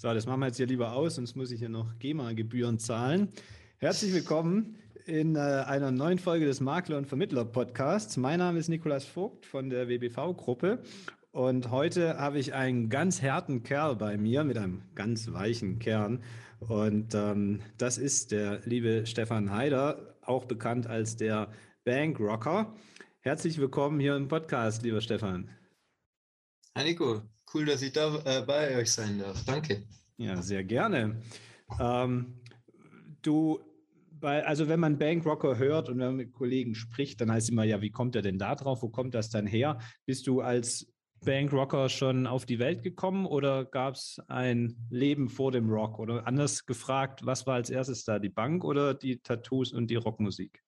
So, das machen wir jetzt hier lieber aus, sonst muss ich hier noch GEMA-Gebühren zahlen. Herzlich willkommen in äh, einer neuen Folge des Makler- und Vermittler-Podcasts. Mein Name ist Nikolas Vogt von der WBV-Gruppe und heute habe ich einen ganz harten Kerl bei mir mit einem ganz weichen Kern. Und ähm, das ist der liebe Stefan Heider, auch bekannt als der Bankrocker. Herzlich willkommen hier im Podcast, lieber Stefan. Hi Nico, cool, dass ich da äh, bei euch sein darf. Danke. Ja, sehr gerne. Ähm, du, bei, also wenn man Bankrocker hört und wenn man mit Kollegen spricht, dann heißt immer, ja, wie kommt er denn da drauf? Wo kommt das dann her? Bist du als Bankrocker schon auf die Welt gekommen oder gab es ein Leben vor dem Rock? Oder anders gefragt, was war als erstes da, die Bank oder die Tattoos und die Rockmusik?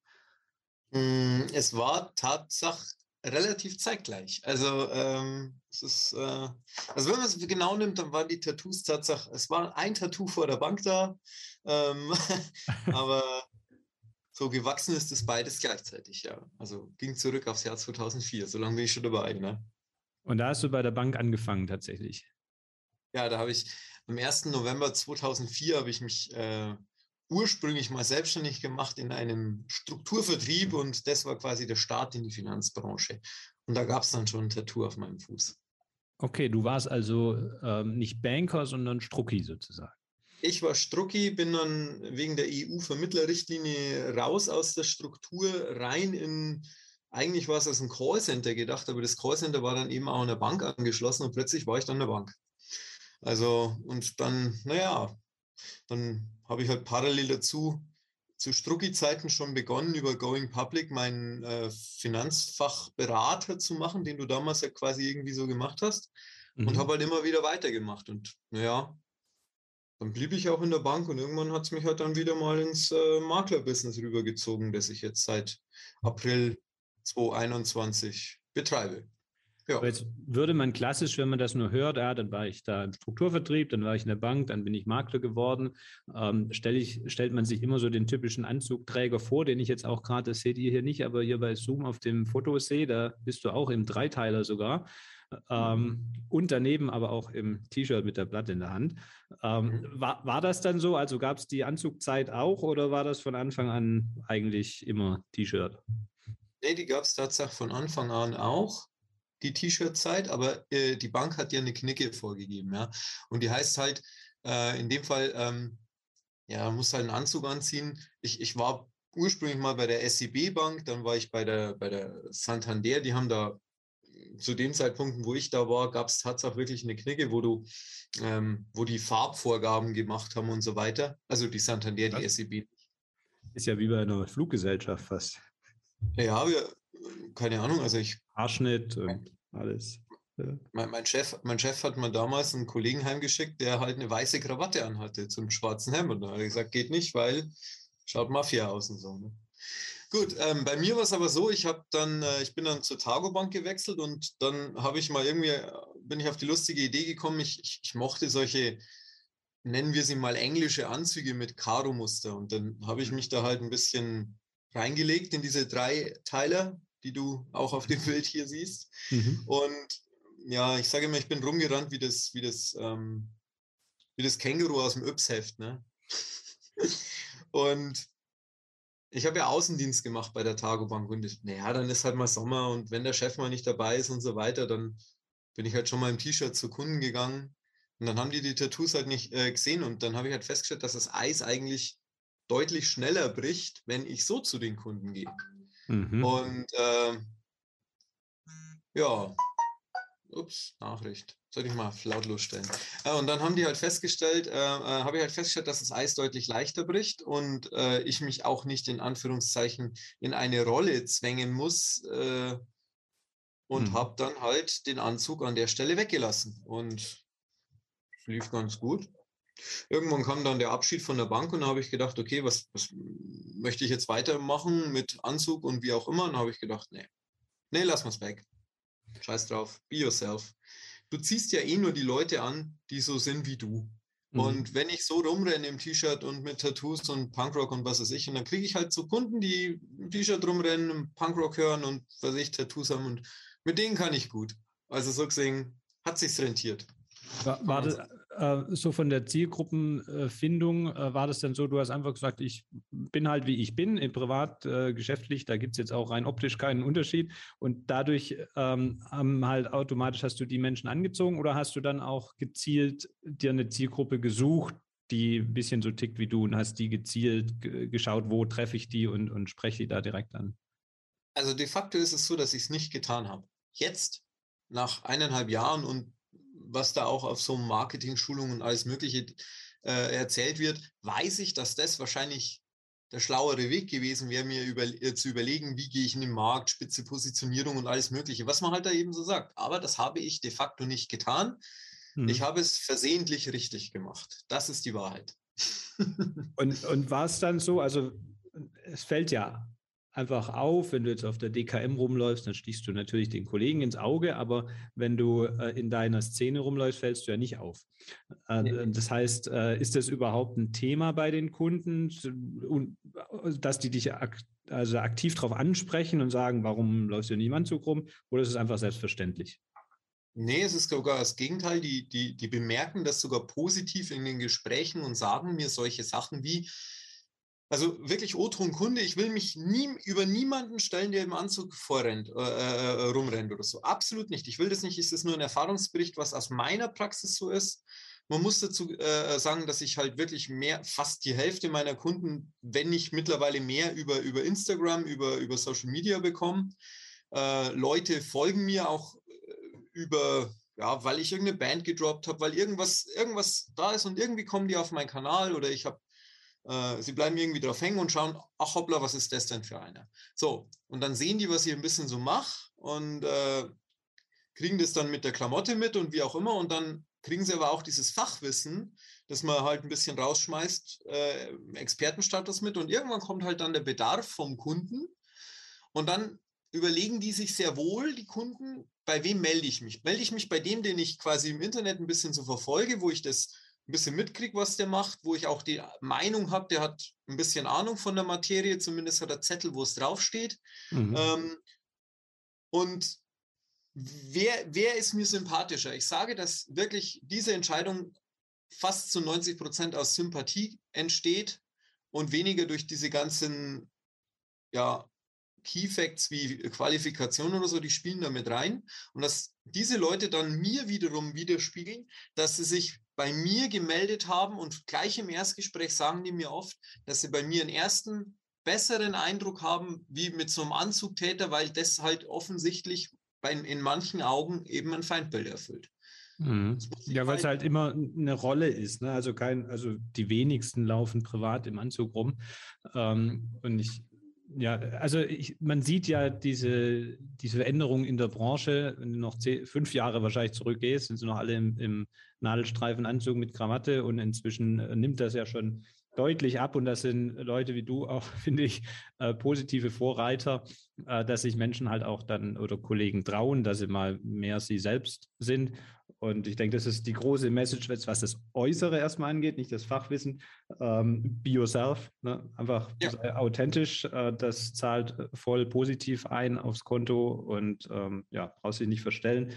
Mm, es war Tatsache relativ zeitgleich. Also ähm, es ist, äh, also wenn man es genau nimmt, dann waren die Tattoos Tatsache, es war ein Tattoo vor der Bank da, ähm, aber so gewachsen ist es beides gleichzeitig, ja. Also ging zurück aufs Jahr 2004, so lange bin ich schon dabei, ne? Und da hast du bei der Bank angefangen tatsächlich? Ja, da habe ich am 1. November 2004 habe ich mich äh, ursprünglich mal selbstständig gemacht in einem Strukturvertrieb und das war quasi der Start in die Finanzbranche. Und da gab es dann schon ein Tattoo auf meinem Fuß. Okay, du warst also ähm, nicht Banker, sondern Strucki sozusagen. Ich war Strucki, bin dann wegen der EU-Vermittlerrichtlinie raus aus der Struktur, rein in, eigentlich war es als ein Callcenter gedacht, aber das Callcenter war dann eben auch an der Bank angeschlossen und plötzlich war ich dann in der Bank. Also, und dann, naja, dann habe ich halt parallel dazu zu Strucki-Zeiten schon begonnen, über Going Public meinen äh, Finanzfachberater zu machen, den du damals ja quasi irgendwie so gemacht hast. Mhm. Und habe halt immer wieder weitergemacht. Und naja, dann blieb ich auch in der Bank und irgendwann hat es mich halt dann wieder mal ins äh, Maklerbusiness rübergezogen, das ich jetzt seit April 2021 betreibe. Ja. Jetzt würde man klassisch, wenn man das nur hört, ja, dann war ich da im Strukturvertrieb, dann war ich in der Bank, dann bin ich Makler geworden, ähm, stell ich, stellt man sich immer so den typischen Anzugträger vor, den ich jetzt auch gerade, das seht ihr hier nicht, aber hier bei Zoom auf dem Foto sehe, da bist du auch im Dreiteiler sogar. Ähm, und daneben aber auch im T-Shirt mit der Blatt in der Hand. Ähm, mhm. war, war das dann so? Also gab es die Anzugzeit auch oder war das von Anfang an eigentlich immer T-Shirt? Nee, die gab es tatsächlich von Anfang an auch die T-Shirt-Zeit, aber äh, die Bank hat ja eine Knicke vorgegeben, ja. Und die heißt halt, äh, in dem Fall, ähm, ja, muss halt einen Anzug anziehen. Ich, ich war ursprünglich mal bei der SEB Bank, dann war ich bei der, bei der Santander, die haben da zu den Zeitpunkten, wo ich da war, gab es tatsächlich wirklich eine Knicke, wo du, ähm, wo die Farbvorgaben gemacht haben und so weiter. Also die Santander, die Was? SEB. Ist ja wie bei einer Fluggesellschaft fast. Ja, wir, keine Ahnung, also ich. Haarschnitt und alles. Mein, mein, Chef, mein Chef hat mir damals einen Kollegen heimgeschickt, der halt eine weiße Krawatte anhatte zum schwarzen Hemd. Und da hat er gesagt, geht nicht, weil schaut Mafia aus und so. Ne? Gut, ähm, bei mir war es aber so, ich habe dann, äh, ich bin dann zur Targo Bank gewechselt und dann habe ich mal irgendwie, bin ich auf die lustige Idee gekommen, ich, ich, ich mochte solche, nennen wir sie mal englische Anzüge mit Karo-Muster. Und dann habe ich mich da halt ein bisschen reingelegt in diese drei Teile, die du auch auf dem Bild hier siehst. Mhm. Und ja, ich sage immer, ich bin rumgerannt wie das, wie das, ähm, wie das Känguru aus dem Yps-Heft, ne? und ich habe ja Außendienst gemacht bei der Tagobank und ich, naja, dann ist halt mal Sommer und wenn der Chef mal nicht dabei ist und so weiter, dann bin ich halt schon mal im T-Shirt zu Kunden gegangen und dann haben die die Tattoos halt nicht äh, gesehen und dann habe ich halt festgestellt, dass das Eis eigentlich deutlich schneller bricht, wenn ich so zu den Kunden gehe. Mhm. Und äh, ja, ups, Nachricht. Soll ich mal lautlos stellen. Äh, und dann haben die halt festgestellt, äh, äh, habe ich halt festgestellt, dass das Eis deutlich leichter bricht und äh, ich mich auch nicht in Anführungszeichen in eine Rolle zwängen muss äh, und mhm. habe dann halt den Anzug an der Stelle weggelassen und lief ganz gut. Irgendwann kam dann der Abschied von der Bank und da habe ich gedacht, okay, was, was möchte ich jetzt weitermachen mit Anzug und wie auch immer? Und dann habe ich gedacht, nee, nee, lass mal's weg. Scheiß drauf, be yourself. Du ziehst ja eh nur die Leute an, die so sind wie du. Mhm. Und wenn ich so rumrenne im T-Shirt und mit Tattoos und Punkrock und was weiß ich, und dann kriege ich halt so Kunden, die im T-Shirt rumrennen, Punkrock hören und was weiß ich, Tattoos haben und mit denen kann ich gut. Also so gesehen hat sich's rentiert. War, war das, so von der Zielgruppenfindung äh, war das dann so, du hast einfach gesagt, ich bin halt wie ich bin, im privat, äh, geschäftlich, da gibt es jetzt auch rein optisch keinen Unterschied und dadurch ähm, haben halt automatisch hast du die Menschen angezogen oder hast du dann auch gezielt dir eine Zielgruppe gesucht, die ein bisschen so tickt wie du und hast die gezielt geschaut, wo treffe ich die und, und spreche die da direkt an? Also de facto ist es so, dass ich es nicht getan habe. Jetzt, nach eineinhalb Jahren und was da auch auf so Marketing-Schulungen und alles Mögliche äh, erzählt wird, weiß ich, dass das wahrscheinlich der schlauere Weg gewesen wäre, mir über, äh, zu überlegen, wie gehe ich in den Markt, spitze Positionierung und alles Mögliche, was man halt da eben so sagt. Aber das habe ich de facto nicht getan. Hm. Ich habe es versehentlich richtig gemacht. Das ist die Wahrheit. und, und war es dann so, also es fällt ja einfach auf. Wenn du jetzt auf der DKM rumläufst, dann stichst du natürlich den Kollegen ins Auge, aber wenn du äh, in deiner Szene rumläufst, fällst du ja nicht auf. Äh, nee. Das heißt, äh, ist das überhaupt ein Thema bei den Kunden, dass die dich ak also aktiv darauf ansprechen und sagen, warum läufst du nicht im Anzug rum? Oder ist es einfach selbstverständlich? Nee, es ist sogar das Gegenteil. Die, die, die bemerken das sogar positiv in den Gesprächen und sagen mir solche Sachen wie, also wirklich O-Ton Kunde, ich will mich nie über niemanden stellen, der im Anzug vorrennt, äh, äh, äh, rumrennt oder so. Absolut nicht. Ich will das nicht. Es ist nur ein Erfahrungsbericht, was aus meiner Praxis so ist. Man muss dazu äh, sagen, dass ich halt wirklich mehr, fast die Hälfte meiner Kunden, wenn nicht mittlerweile mehr über, über Instagram, über, über Social Media bekomme. Äh, Leute folgen mir auch äh, über, ja, weil ich irgendeine Band gedroppt habe, weil irgendwas, irgendwas da ist und irgendwie kommen die auf meinen Kanal oder ich habe äh, sie bleiben irgendwie drauf hängen und schauen, ach hoppla, was ist das denn für einer? So, und dann sehen die, was ich ein bisschen so mache und äh, kriegen das dann mit der Klamotte mit und wie auch immer und dann kriegen sie aber auch dieses Fachwissen, das man halt ein bisschen rausschmeißt, äh, Expertenstatus mit und irgendwann kommt halt dann der Bedarf vom Kunden und dann überlegen die sich sehr wohl, die Kunden, bei wem melde ich mich? Melde ich mich bei dem, den ich quasi im Internet ein bisschen so verfolge, wo ich das ein bisschen mitkriege, was der macht, wo ich auch die Meinung habe, der hat ein bisschen Ahnung von der Materie, zumindest hat er Zettel, wo es draufsteht. Mhm. Ähm, und wer, wer ist mir sympathischer? Ich sage, dass wirklich diese Entscheidung fast zu 90 Prozent aus Sympathie entsteht und weniger durch diese ganzen ja, Key Facts wie Qualifikation oder so, die spielen da mit rein. Und dass diese Leute dann mir wiederum widerspiegeln, dass sie sich bei mir gemeldet haben und gleich im Erstgespräch sagen die mir oft, dass sie bei mir einen ersten besseren Eindruck haben wie mit so einem Anzugtäter, weil das halt offensichtlich bei, in manchen Augen eben ein Feindbild erfüllt. Mhm. Ja, weil es halt immer eine Rolle ist. Ne? Also kein, also die wenigsten laufen privat im Anzug rum. Ähm, und ich ja, also ich, man sieht ja diese, diese Veränderung in der Branche, wenn du noch zehn, fünf Jahre wahrscheinlich zurückgehst, sind sie noch alle im, im Nadelstreifenanzug mit Krawatte und inzwischen äh, nimmt das ja schon deutlich ab und das sind Leute wie du auch, finde ich, äh, positive Vorreiter, äh, dass sich Menschen halt auch dann oder Kollegen trauen, dass sie mal mehr sie selbst sind und ich denke, das ist die große Message, was das Äußere erstmal angeht, nicht das Fachwissen. Ähm, be yourself, ne? einfach ja. authentisch. Äh, das zahlt voll positiv ein aufs Konto und ähm, ja, brauchst dich nicht verstellen.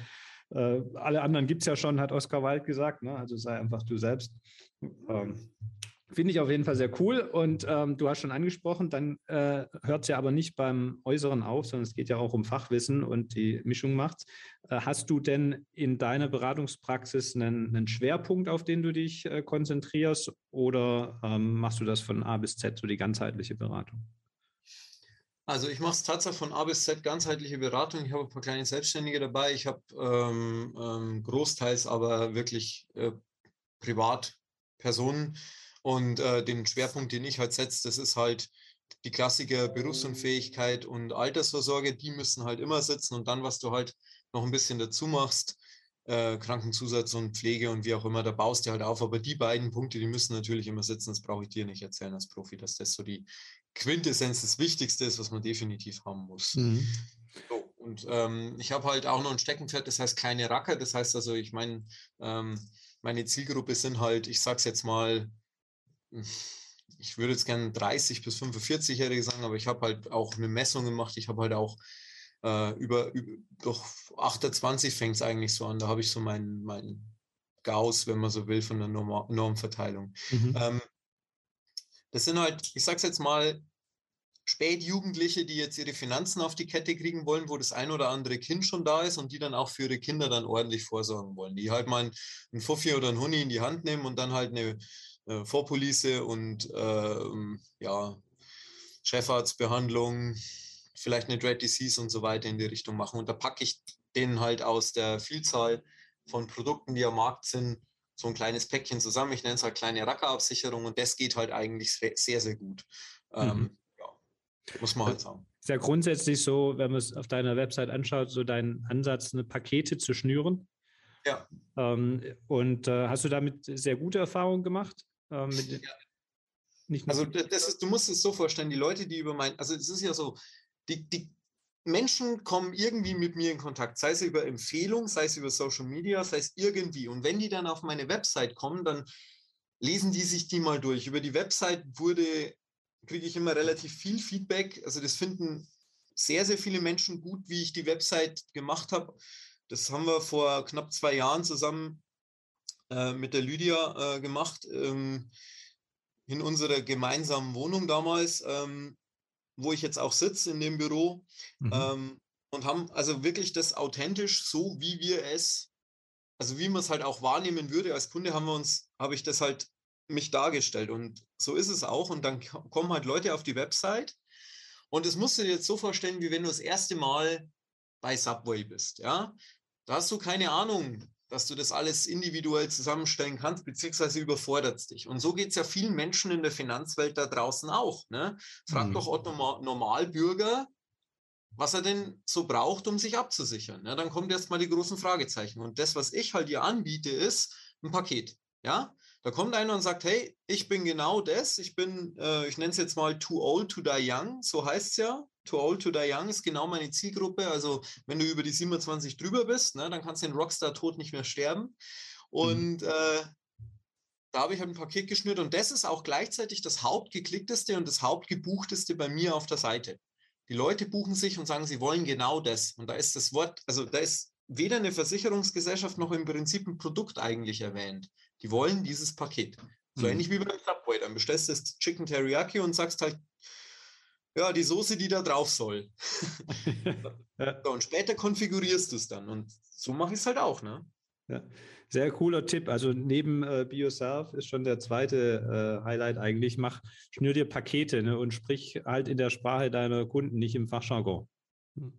Äh, alle anderen gibt es ja schon, hat Oscar Wilde gesagt. Ne? Also sei einfach du selbst. Ähm, Finde ich auf jeden Fall sehr cool. Und ähm, du hast schon angesprochen, dann äh, hört es ja aber nicht beim Äußeren auf, sondern es geht ja auch um Fachwissen und die Mischung macht's. Äh, hast du denn in deiner Beratungspraxis einen, einen Schwerpunkt, auf den du dich äh, konzentrierst, oder ähm, machst du das von A bis Z, so die ganzheitliche Beratung? Also ich mache es tatsächlich von A bis Z ganzheitliche Beratung. Ich habe ein paar kleine Selbstständige dabei. Ich habe ähm, ähm, großteils aber wirklich äh, Privatpersonen, und äh, den Schwerpunkt, den ich halt setze, das ist halt die Klassiker Berufsunfähigkeit und Altersvorsorge, die müssen halt immer sitzen und dann, was du halt noch ein bisschen dazu machst, äh, Krankenzusatz und Pflege und wie auch immer, da baust du halt auf. Aber die beiden Punkte, die müssen natürlich immer sitzen. Das brauche ich dir nicht erzählen als Profi, dass das so die Quintessenz, das Wichtigste ist, was man definitiv haben muss. Mhm. So, und ähm, ich habe halt auch noch ein Steckenpferd, das heißt kleine Racker. Das heißt also, ich meine, ähm, meine Zielgruppe sind halt, ich sag's jetzt mal, ich würde jetzt gerne 30 bis 45-Jährige sagen, aber ich habe halt auch eine Messung gemacht. Ich habe halt auch äh, über, über, doch 28 fängt es eigentlich so an. Da habe ich so mein, mein Gauss, wenn man so will, von der Norm Normverteilung. Mhm. Ähm, das sind halt, ich sag's jetzt mal, Spätjugendliche, die jetzt ihre Finanzen auf die Kette kriegen wollen, wo das ein oder andere Kind schon da ist und die dann auch für ihre Kinder dann ordentlich vorsorgen wollen. Die halt mal einen Fuffi oder einen Huni in die Hand nehmen und dann halt eine äh, Vorpolice und äh, ja, Chefarztbehandlung, vielleicht eine Dread Disease und so weiter in die Richtung machen. Und da packe ich denen halt aus der Vielzahl von Produkten, die am Markt sind, so ein kleines Päckchen zusammen. Ich nenne es halt kleine Rackerabsicherung und das geht halt eigentlich sehr, sehr gut. Ähm, mhm. Ähm, muss man halt sagen. Ist ja grundsätzlich so, wenn man es auf deiner Website anschaut, so dein Ansatz, eine Pakete zu schnüren. Ja. Ähm, und äh, hast du damit sehr gute Erfahrungen gemacht? Ähm, ja. also das ist, du musst es so vorstellen, die Leute, die über mein, also es ist ja so, die, die Menschen kommen irgendwie mit mir in Kontakt, sei es über Empfehlung, sei es über Social Media, sei es irgendwie. Und wenn die dann auf meine Website kommen, dann lesen die sich die mal durch. Über die Website wurde kriege ich immer relativ viel Feedback. Also das finden sehr, sehr viele Menschen gut, wie ich die Website gemacht habe. Das haben wir vor knapp zwei Jahren zusammen äh, mit der Lydia äh, gemacht, ähm, in unserer gemeinsamen Wohnung damals, ähm, wo ich jetzt auch sitze in dem Büro. Mhm. Ähm, und haben also wirklich das authentisch, so wie wir es, also wie man es halt auch wahrnehmen würde als Kunde, haben wir uns, habe ich das halt mich dargestellt. Und so ist es auch. Und dann kommen halt Leute auf die Website. Und das musst du dir jetzt so vorstellen, wie wenn du das erste Mal bei Subway bist. Ja, da hast du keine Ahnung, dass du das alles individuell zusammenstellen kannst, beziehungsweise überfordert dich. Und so geht es ja vielen Menschen in der Finanzwelt da draußen auch. Ne? Frag mhm. doch Otto Normalbürger, was er denn so braucht, um sich abzusichern. Ja, dann kommt erst mal die großen Fragezeichen. Und das, was ich halt dir anbiete, ist ein Paket. Ja, da kommt einer und sagt, hey, ich bin genau das, ich bin, äh, ich nenne es jetzt mal too old to die young, so heißt es ja. Too old to die young ist genau meine Zielgruppe. Also wenn du über die 27 drüber bist, ne, dann kannst du den Rockstar-Tod nicht mehr sterben. Mhm. Und mhm. äh, da habe ich halt ein Paket geschnürt und das ist auch gleichzeitig das hauptgeklickteste und das hauptgebuchteste bei mir auf der Seite. Die Leute buchen sich und sagen, sie wollen genau das. Und da ist das Wort, also da ist weder eine Versicherungsgesellschaft noch im Prinzip ein Produkt eigentlich erwähnt. Die wollen dieses Paket. So mhm. ähnlich wie beim Subway. Dann bestellst du das Chicken Teriyaki und sagst halt, ja, die Soße, die da drauf soll. so, und später konfigurierst du es dann. Und so mache ich es halt auch, ne? Ja. Sehr cooler Tipp. Also neben äh, BioServe ist schon der zweite äh, Highlight eigentlich. Mach, schnür dir Pakete ne, und sprich halt in der Sprache deiner Kunden, nicht im Fachjargon. Hm.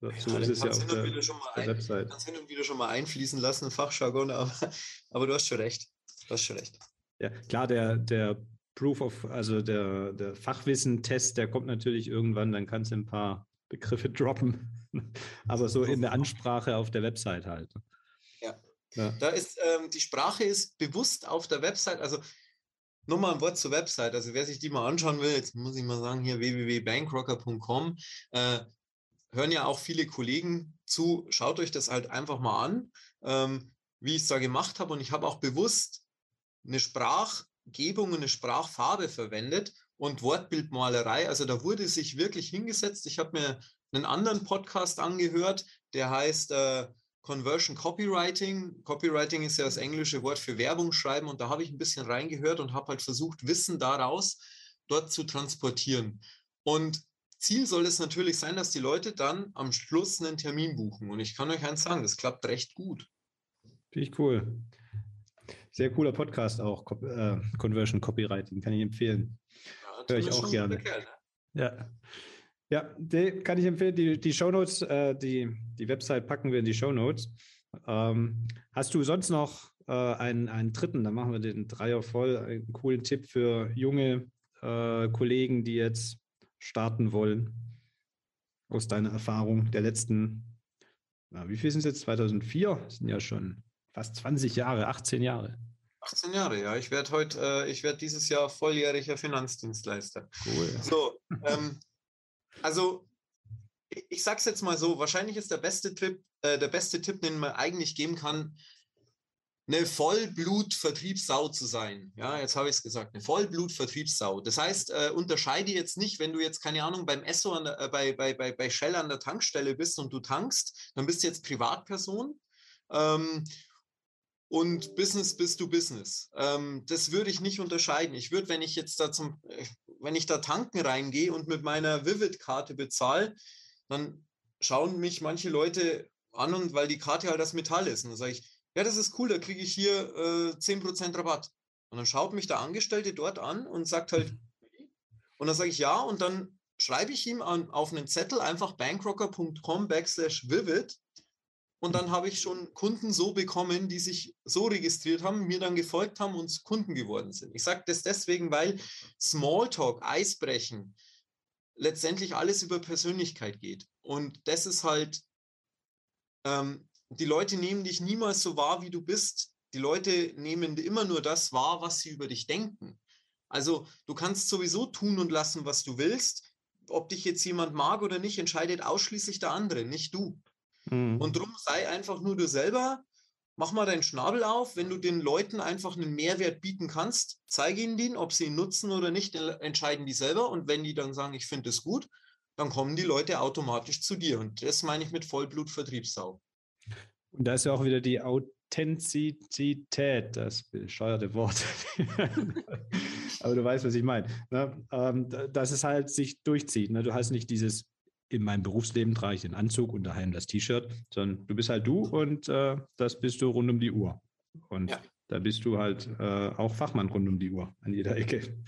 So ja, ist es ja auf der, der Website. Kannst hin und wieder schon mal einfließen lassen, Fachjargon, aber, aber du hast schon recht. Du hast schon recht. Ja, klar, der, der Proof of, also der, der Fachwissen-Test, der kommt natürlich irgendwann, dann kannst du ein paar Begriffe droppen. aber so in der Ansprache auf der Website halt. Ja. ja. Da ist, ähm, die Sprache ist bewusst auf der Website, also nur mal ein Wort zur Website. Also wer sich die mal anschauen will, jetzt muss ich mal sagen, hier www.bankrocker.com. Äh, hören ja auch viele Kollegen zu. Schaut euch das halt einfach mal an, ähm, wie ich es da gemacht habe. Und ich habe auch bewusst eine Sprachgebung und eine Sprachfarbe verwendet und Wortbildmalerei. Also da wurde sich wirklich hingesetzt. Ich habe mir einen anderen Podcast angehört, der heißt äh, Conversion Copywriting. Copywriting ist ja das englische Wort für Werbung schreiben und da habe ich ein bisschen reingehört und habe halt versucht, Wissen daraus dort zu transportieren. Und Ziel soll es natürlich sein, dass die Leute dann am Schluss einen Termin buchen. Und ich kann euch eins sagen, das klappt recht gut. Finde ich cool. Sehr cooler Podcast auch, äh, Conversion Copywriting, kann ich empfehlen. Ja, Höre ich auch gerne. Ne? Ja. Ja, die kann ich empfehlen. Die, die Shownotes, äh, die, die Website packen wir in die Shownotes. Ähm, hast du sonst noch äh, einen, einen dritten, dann machen wir den Dreier voll, einen coolen Tipp für junge äh, Kollegen, die jetzt starten wollen? Aus deiner Erfahrung der letzten, na, wie viel sind es jetzt? 2004? Das sind ja schon fast 20 Jahre, 18 Jahre. 18 Jahre, ja. Ich werde heute, äh, ich werde dieses Jahr volljähriger Finanzdienstleister. Cool. So, ähm, also ich, es jetzt mal so: Wahrscheinlich ist der beste Tipp, äh, der beste Tipp, den man eigentlich geben kann, eine Vollblut-Vertriebssau zu sein. Ja, jetzt habe ich es gesagt, eine Vollblut-Vertriebssau. Das heißt, äh, unterscheide jetzt nicht, wenn du jetzt, keine Ahnung, beim Esso der, äh, bei, bei, bei, bei Shell an der Tankstelle bist und du tankst, dann bist du jetzt Privatperson. Ähm, und Business bist du Business. Ähm, das würde ich nicht unterscheiden. Ich würde, wenn ich jetzt da zum, äh, wenn ich da tanken reingehe und mit meiner Vivid-Karte bezahle, dann schauen mich manche Leute an und weil die Karte halt das Metall ist. Und dann sage ich, ja, das ist cool, da kriege ich hier äh, 10% Rabatt. Und dann schaut mich der Angestellte dort an und sagt halt, und dann sage ich ja, und dann schreibe ich ihm an, auf einen Zettel einfach bankrocker.com backslash vivid und dann habe ich schon Kunden so bekommen, die sich so registriert haben, mir dann gefolgt haben und Kunden geworden sind. Ich sage das deswegen, weil Smalltalk, Eisbrechen, letztendlich alles über Persönlichkeit geht. Und das ist halt, ähm, die Leute nehmen dich niemals so wahr, wie du bist. Die Leute nehmen immer nur das wahr, was sie über dich denken. Also du kannst sowieso tun und lassen, was du willst. Ob dich jetzt jemand mag oder nicht, entscheidet ausschließlich der andere, nicht du. Mhm. Und darum sei einfach nur du selber, mach mal deinen Schnabel auf. Wenn du den Leuten einfach einen Mehrwert bieten kannst, zeige ihnen den, ob sie ihn nutzen oder nicht, entscheiden die selber. Und wenn die dann sagen, ich finde es gut, dann kommen die Leute automatisch zu dir. Und das meine ich mit Vollblut-Vertriebssau. Und da ist ja auch wieder die Authentizität, das bescheuerte Wort. Aber du weißt, was ich meine. Ne? Ähm, dass es halt sich durchzieht. Ne? Du hast nicht dieses in meinem Berufsleben trage ich den Anzug und daheim das T-Shirt, sondern du bist halt du und äh, das bist du rund um die Uhr. Und ja. da bist du halt äh, auch Fachmann rund um die Uhr an jeder Ecke.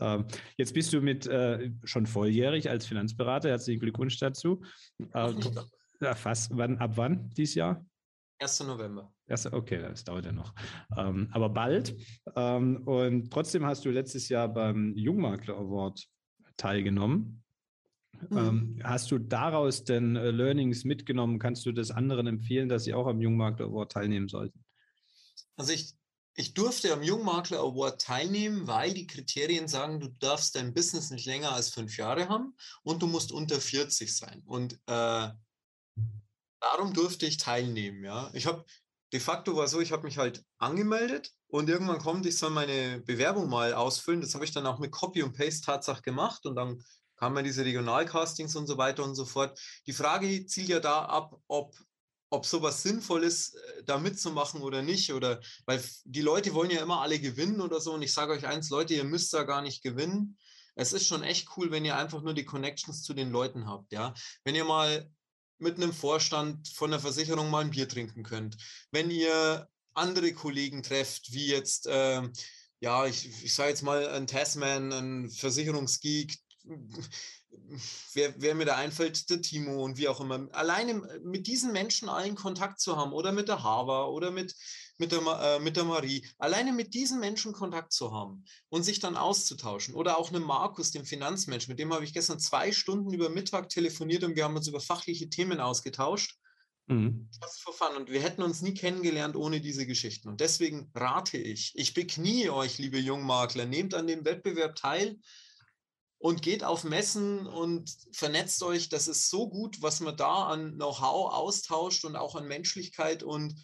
Ähm, jetzt bist du mit äh, schon volljährig als Finanzberater. Herzlichen Glückwunsch dazu. Äh, ja, fast. Wann, ab wann dieses Jahr? 1. November. okay, das dauert ja noch. Ähm, aber bald. Ähm, und trotzdem hast du letztes Jahr beim Jungmakler Award teilgenommen. Mhm. Ähm, hast du daraus denn äh, Learnings mitgenommen? Kannst du das anderen empfehlen, dass sie auch am Jungmakler Award teilnehmen sollten? Also ich, ich durfte am Jungmakler Award teilnehmen, weil die Kriterien sagen, du darfst dein Business nicht länger als fünf Jahre haben und du musst unter 40 sein. Und äh, darum durfte ich teilnehmen. Ja, ich habe de facto war so, ich habe mich halt angemeldet und irgendwann kommt, ich soll meine Bewerbung mal ausfüllen. Das habe ich dann auch mit Copy und Paste Tatsache gemacht und dann haben wir diese Regionalcastings und so weiter und so fort. Die Frage zielt ja da ab, ob, ob sowas sinnvoll ist, äh, da mitzumachen oder nicht. Oder weil die Leute wollen ja immer alle gewinnen oder so. Und ich sage euch eins, Leute, ihr müsst da gar nicht gewinnen. Es ist schon echt cool, wenn ihr einfach nur die Connections zu den Leuten habt. Ja, wenn ihr mal mit einem Vorstand von der Versicherung mal ein Bier trinken könnt. Wenn ihr andere Kollegen trefft, wie jetzt, äh, ja, ich, ich sage jetzt mal ein Tasman, ein Versicherungsgeek, wer, wer mir da einfällt, der Timo und wie auch immer. Alleine mit diesen Menschen allen Kontakt zu haben oder mit der Hava oder mit, mit, der, äh, mit der Marie, alleine mit diesen Menschen Kontakt zu haben und sich dann auszutauschen. Oder auch einem Markus, dem Finanzmensch, mit dem habe ich gestern zwei Stunden über Mittag telefoniert und wir haben uns über fachliche Themen ausgetauscht. Mhm. Und wir hätten uns nie kennengelernt ohne diese Geschichten. Und deswegen rate ich, ich beknie euch, liebe Jungmakler, nehmt an dem Wettbewerb teil und geht auf Messen und vernetzt euch. Das ist so gut, was man da an Know-how austauscht und auch an Menschlichkeit. Und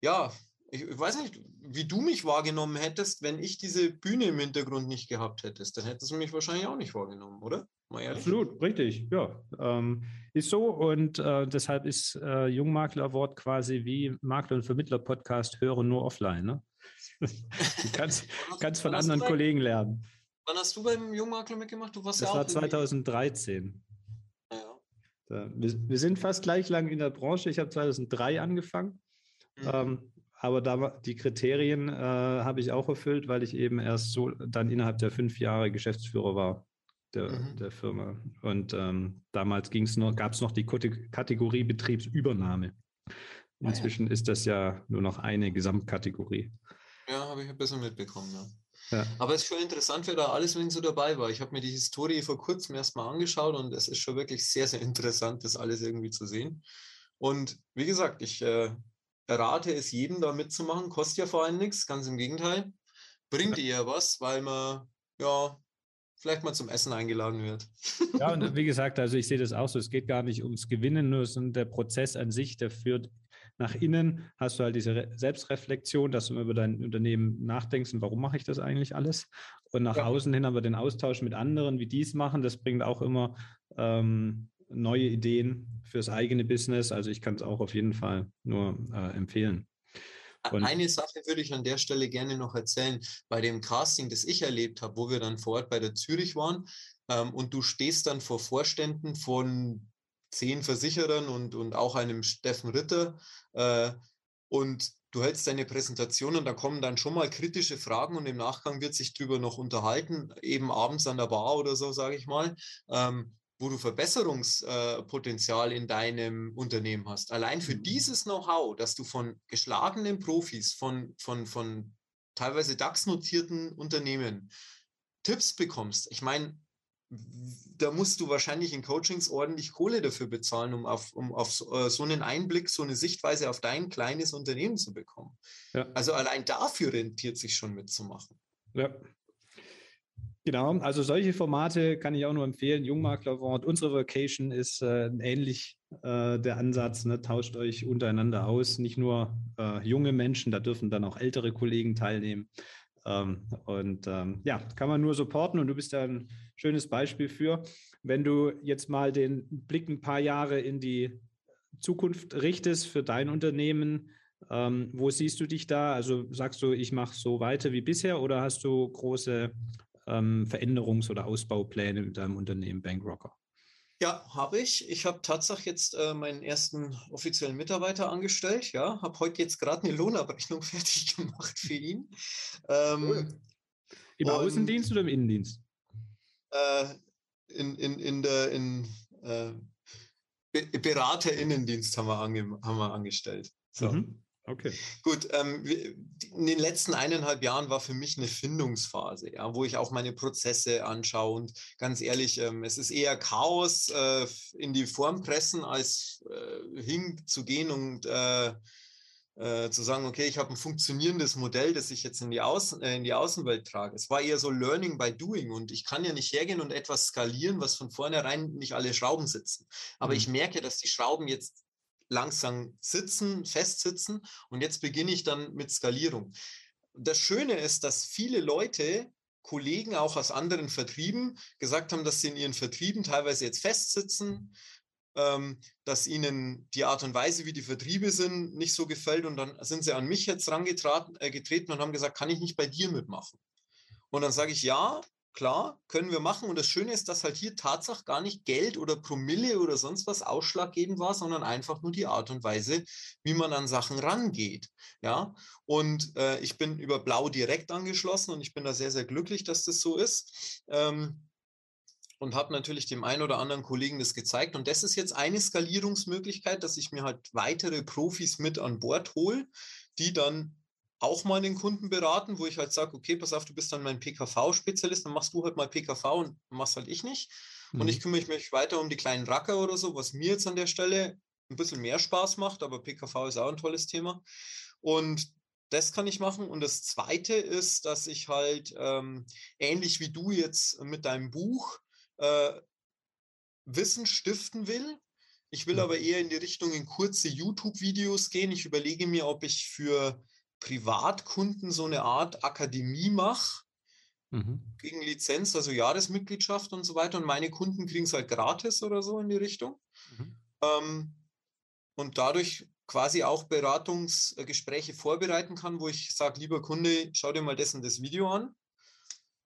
ja, ich, ich, weiß nicht, wie du mich wahrgenommen hättest, wenn ich diese Bühne im Hintergrund nicht gehabt hättest. Dann hättest du mich wahrscheinlich auch nicht wahrgenommen, oder? Absolut, richtig, ja. Ähm, ist so und äh, deshalb ist äh, Jungmakler Award quasi wie Makler- und Vermittler-Podcast hören nur offline. Ne? du kannst, kannst von anderen Kollegen lernen. Wann hast du beim Jungmakler mitgemacht? Du warst das ja war 2013. Ja. Da, wir, wir, sind fast gleich lang in der Branche. Ich habe 2003 angefangen. Mhm. Ähm, aber da, die Kriterien äh, habe ich auch erfüllt, weil ich eben erst so dann innerhalb der fünf Jahre Geschäftsführer war der, mhm. der Firma. Und ähm, damals noch, gab es noch die Kategorie Betriebsübernahme. Inzwischen ah, ja. ist das ja nur noch eine Gesamtkategorie. Ja, habe ich ein bisschen mitbekommen. Ja. Ja. Aber es ist schon interessant, wer da alles wenn so dabei war. Ich habe mir die Historie vor kurzem erstmal angeschaut und es ist schon wirklich sehr, sehr interessant, das alles irgendwie zu sehen. Und wie gesagt, ich äh, rate es jedem da mitzumachen, kostet ja vor allem nichts, ganz im Gegenteil. Bringt eher was, weil man ja vielleicht mal zum Essen eingeladen wird. Ja, und wie gesagt, also ich sehe das auch so, es geht gar nicht ums Gewinnen, nur der Prozess an sich, der führt nach innen hast du halt diese Selbstreflexion, dass du über dein Unternehmen nachdenkst und warum mache ich das eigentlich alles? Und nach ja. außen hin haben wir den Austausch mit anderen, wie die es machen. Das bringt auch immer ähm, neue Ideen fürs eigene Business. Also ich kann es auch auf jeden Fall nur äh, empfehlen. Und Eine Sache würde ich an der Stelle gerne noch erzählen. Bei dem Casting, das ich erlebt habe, wo wir dann vor Ort bei der Zürich waren, ähm, und du stehst dann vor Vorständen von zehn Versicherern und, und auch einem Steffen Ritter äh, und du hältst deine Präsentation und da kommen dann schon mal kritische Fragen und im Nachgang wird sich darüber noch unterhalten, eben abends an der Bar oder so, sage ich mal. Ähm, wo du Verbesserungspotenzial in deinem Unternehmen hast. Allein für mhm. dieses Know-how, dass du von geschlagenen Profis, von, von, von teilweise DAX-notierten Unternehmen Tipps bekommst. Ich meine, da musst du wahrscheinlich in Coachings ordentlich Kohle dafür bezahlen, um auf, um auf so, äh, so einen Einblick, so eine Sichtweise auf dein kleines Unternehmen zu bekommen. Ja. Also allein dafür rentiert sich schon mitzumachen. Ja, Genau, also solche Formate kann ich auch nur empfehlen. Jungmaklerwort, unsere Vacation ist äh, ähnlich äh, der Ansatz, ne? tauscht euch untereinander aus. Nicht nur äh, junge Menschen, da dürfen dann auch ältere Kollegen teilnehmen. Ähm, und ähm, ja, kann man nur supporten und du bist da ein schönes Beispiel für. Wenn du jetzt mal den Blick ein paar Jahre in die Zukunft richtest für dein Unternehmen, ähm, wo siehst du dich da? Also sagst du, ich mache so weiter wie bisher oder hast du große ähm, Veränderungs- oder Ausbaupläne mit deinem Unternehmen Bankrocker? Ja, habe ich. Ich habe tatsächlich jetzt äh, meinen ersten offiziellen Mitarbeiter angestellt. Ja, habe heute jetzt gerade eine Lohnabrechnung fertig gemacht für ihn. Ähm, cool. Im Außendienst oder im Innendienst? Äh, in, in, in der in, äh, Beraterinnendienst haben wir, ange, haben wir angestellt. So. Mhm. Okay. Gut, ähm, in den letzten eineinhalb Jahren war für mich eine Findungsphase, ja, wo ich auch meine Prozesse anschaue. Und ganz ehrlich, ähm, es ist eher Chaos äh, in die Form pressen, als äh, hinzugehen und äh, äh, zu sagen, okay, ich habe ein funktionierendes Modell, das ich jetzt in die, Außen, äh, in die Außenwelt trage. Es war eher so Learning by Doing und ich kann ja nicht hergehen und etwas skalieren, was von vornherein nicht alle Schrauben sitzen. Aber mhm. ich merke, dass die Schrauben jetzt langsam sitzen, festsitzen und jetzt beginne ich dann mit Skalierung. Das Schöne ist, dass viele Leute, Kollegen auch aus anderen Vertrieben, gesagt haben, dass sie in ihren Vertrieben teilweise jetzt festsitzen, ähm, dass ihnen die Art und Weise, wie die Vertriebe sind, nicht so gefällt und dann sind sie an mich jetzt rangetreten äh, und haben gesagt, kann ich nicht bei dir mitmachen? Und dann sage ich, ja, Klar, können wir machen. Und das Schöne ist, dass halt hier Tatsache gar nicht Geld oder Promille oder sonst was ausschlaggebend war, sondern einfach nur die Art und Weise, wie man an Sachen rangeht. Ja, und äh, ich bin über Blau direkt angeschlossen und ich bin da sehr, sehr glücklich, dass das so ist. Ähm, und habe natürlich dem einen oder anderen Kollegen das gezeigt. Und das ist jetzt eine Skalierungsmöglichkeit, dass ich mir halt weitere Profis mit an Bord hole, die dann auch mal den Kunden beraten, wo ich halt sage, okay, pass auf, du bist dann mein PKV-Spezialist, dann machst du halt mal PKV und machst halt ich nicht. Mhm. Und ich kümmere mich weiter um die kleinen Racker oder so, was mir jetzt an der Stelle ein bisschen mehr Spaß macht, aber PKV ist auch ein tolles Thema. Und das kann ich machen. Und das Zweite ist, dass ich halt ähm, ähnlich wie du jetzt mit deinem Buch äh, Wissen stiften will. Ich will mhm. aber eher in die Richtung in kurze YouTube-Videos gehen. Ich überlege mir, ob ich für Privatkunden so eine Art Akademie mache, mhm. gegen Lizenz, also Jahresmitgliedschaft und so weiter. Und meine Kunden kriegen es halt gratis oder so in die Richtung. Mhm. Ähm, und dadurch quasi auch Beratungsgespräche vorbereiten kann, wo ich sage, lieber Kunde, schau dir mal das und das Video an.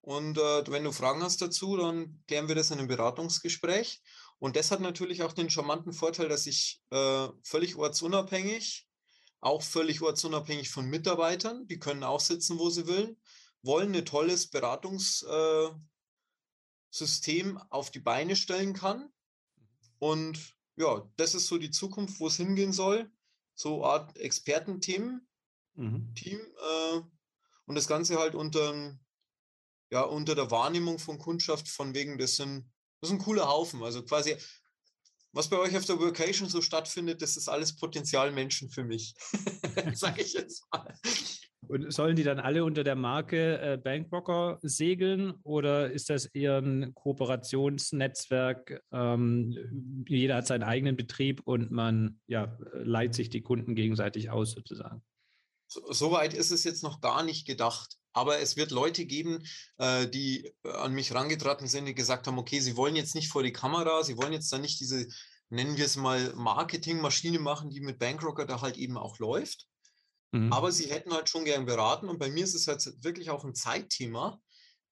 Und äh, wenn du Fragen hast dazu, dann klären wir das in einem Beratungsgespräch. Und das hat natürlich auch den charmanten Vorteil, dass ich äh, völlig ortsunabhängig auch völlig ortsunabhängig von Mitarbeitern. Die können auch sitzen, wo sie wollen, wollen ein tolles Beratungssystem äh, auf die Beine stellen kann. Und ja, das ist so die Zukunft, wo es hingehen soll. So Art Expertenteam, mhm. Team äh, und das Ganze halt unter, ja, unter der Wahrnehmung von Kundschaft von wegen, das sind, das ist ein cooler Haufen. Also quasi was bei euch auf der Vocation so stattfindet, das ist alles Potenzialmenschen für mich, sage ich jetzt mal. Und sollen die dann alle unter der Marke äh, Bankrocker segeln oder ist das eher ein Kooperationsnetzwerk? Ähm, jeder hat seinen eigenen Betrieb und man ja, leiht sich die Kunden gegenseitig aus sozusagen. Soweit so ist es jetzt noch gar nicht gedacht. Aber es wird Leute geben, äh, die äh, an mich herangetreten sind, die gesagt haben, okay, sie wollen jetzt nicht vor die Kamera, sie wollen jetzt da nicht diese, nennen wir es mal, Marketingmaschine machen, die mit Bankrocker da halt eben auch läuft. Mhm. Aber sie hätten halt schon gern beraten und bei mir ist es halt wirklich auch ein Zeitthema,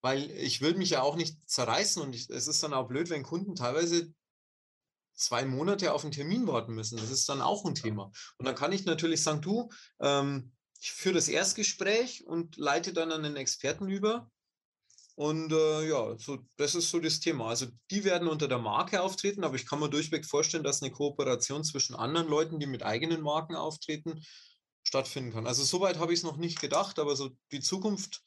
weil ich will mich ja auch nicht zerreißen und ich, es ist dann auch blöd, wenn Kunden teilweise zwei Monate auf einen Termin warten müssen. Das ist dann auch ein Thema. Und dann kann ich natürlich sagen, du, ähm, ich führe das Erstgespräch und leite dann an den Experten über. Und äh, ja, so, das ist so das Thema. Also die werden unter der Marke auftreten, aber ich kann mir durchweg vorstellen, dass eine Kooperation zwischen anderen Leuten, die mit eigenen Marken auftreten, stattfinden kann. Also soweit habe ich es noch nicht gedacht, aber so die Zukunft,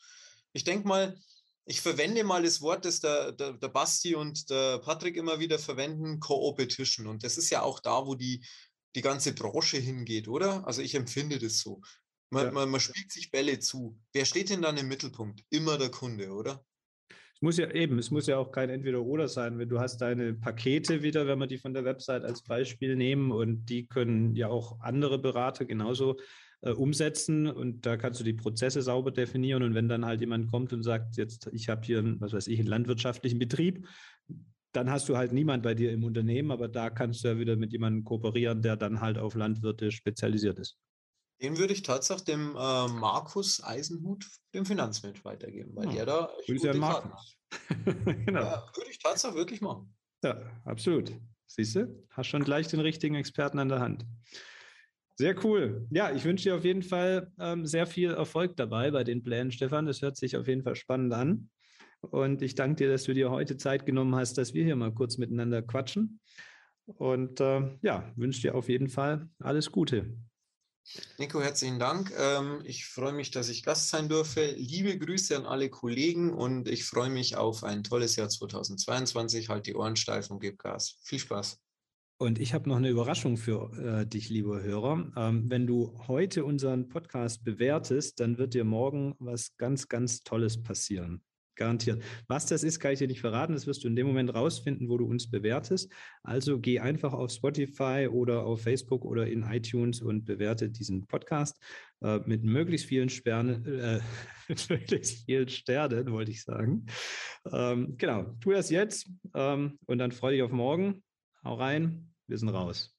ich denke mal, ich verwende mal das Wort, das der, der, der Basti und der Patrick immer wieder verwenden, Co-Opetition. Und das ist ja auch da, wo die, die ganze Branche hingeht, oder? Also ich empfinde das so. Man, ja. man, man spielt sich Bälle zu. Wer steht denn dann im Mittelpunkt? Immer der Kunde, oder? Es muss ja eben, es muss ja auch kein Entweder-Oder sein. Wenn du hast deine Pakete wieder, wenn wir die von der Website als Beispiel nehmen und die können ja auch andere Berater genauso äh, umsetzen und da kannst du die Prozesse sauber definieren und wenn dann halt jemand kommt und sagt, jetzt ich habe hier, einen, was weiß ich, einen landwirtschaftlichen Betrieb, dann hast du halt niemand bei dir im Unternehmen, aber da kannst du ja wieder mit jemandem kooperieren, der dann halt auf Landwirte spezialisiert ist. Den würde ich tatsächlich dem äh, Markus Eisenhut, dem Finanzmensch, weitergeben, weil ja. der da Grüße an Markus. genau. Ja, würde ich tatsächlich wirklich machen. Ja, absolut. Siehst du, hast schon gleich den richtigen Experten an der Hand. Sehr cool. Ja, ich wünsche dir auf jeden Fall ähm, sehr viel Erfolg dabei bei den Plänen, Stefan. Das hört sich auf jeden Fall spannend an. Und ich danke dir, dass du dir heute Zeit genommen hast, dass wir hier mal kurz miteinander quatschen. Und äh, ja, wünsche dir auf jeden Fall alles Gute. Nico, herzlichen Dank. Ähm, ich freue mich, dass ich Gast sein durfte. Liebe Grüße an alle Kollegen und ich freue mich auf ein tolles Jahr 2022. Halt die Ohren steif und gib Gas. Viel Spaß. Und ich habe noch eine Überraschung für äh, dich, lieber Hörer. Ähm, wenn du heute unseren Podcast bewertest, dann wird dir morgen was ganz, ganz Tolles passieren. Garantiert. Was das ist, kann ich dir nicht verraten. Das wirst du in dem Moment rausfinden, wo du uns bewertest. Also geh einfach auf Spotify oder auf Facebook oder in iTunes und bewerte diesen Podcast äh, mit möglichst vielen Sternen, äh, möglichst vielen Sternen, wollte ich sagen. Ähm, genau, tu das jetzt ähm, und dann freue dich auf morgen. Hau rein, wir sind raus.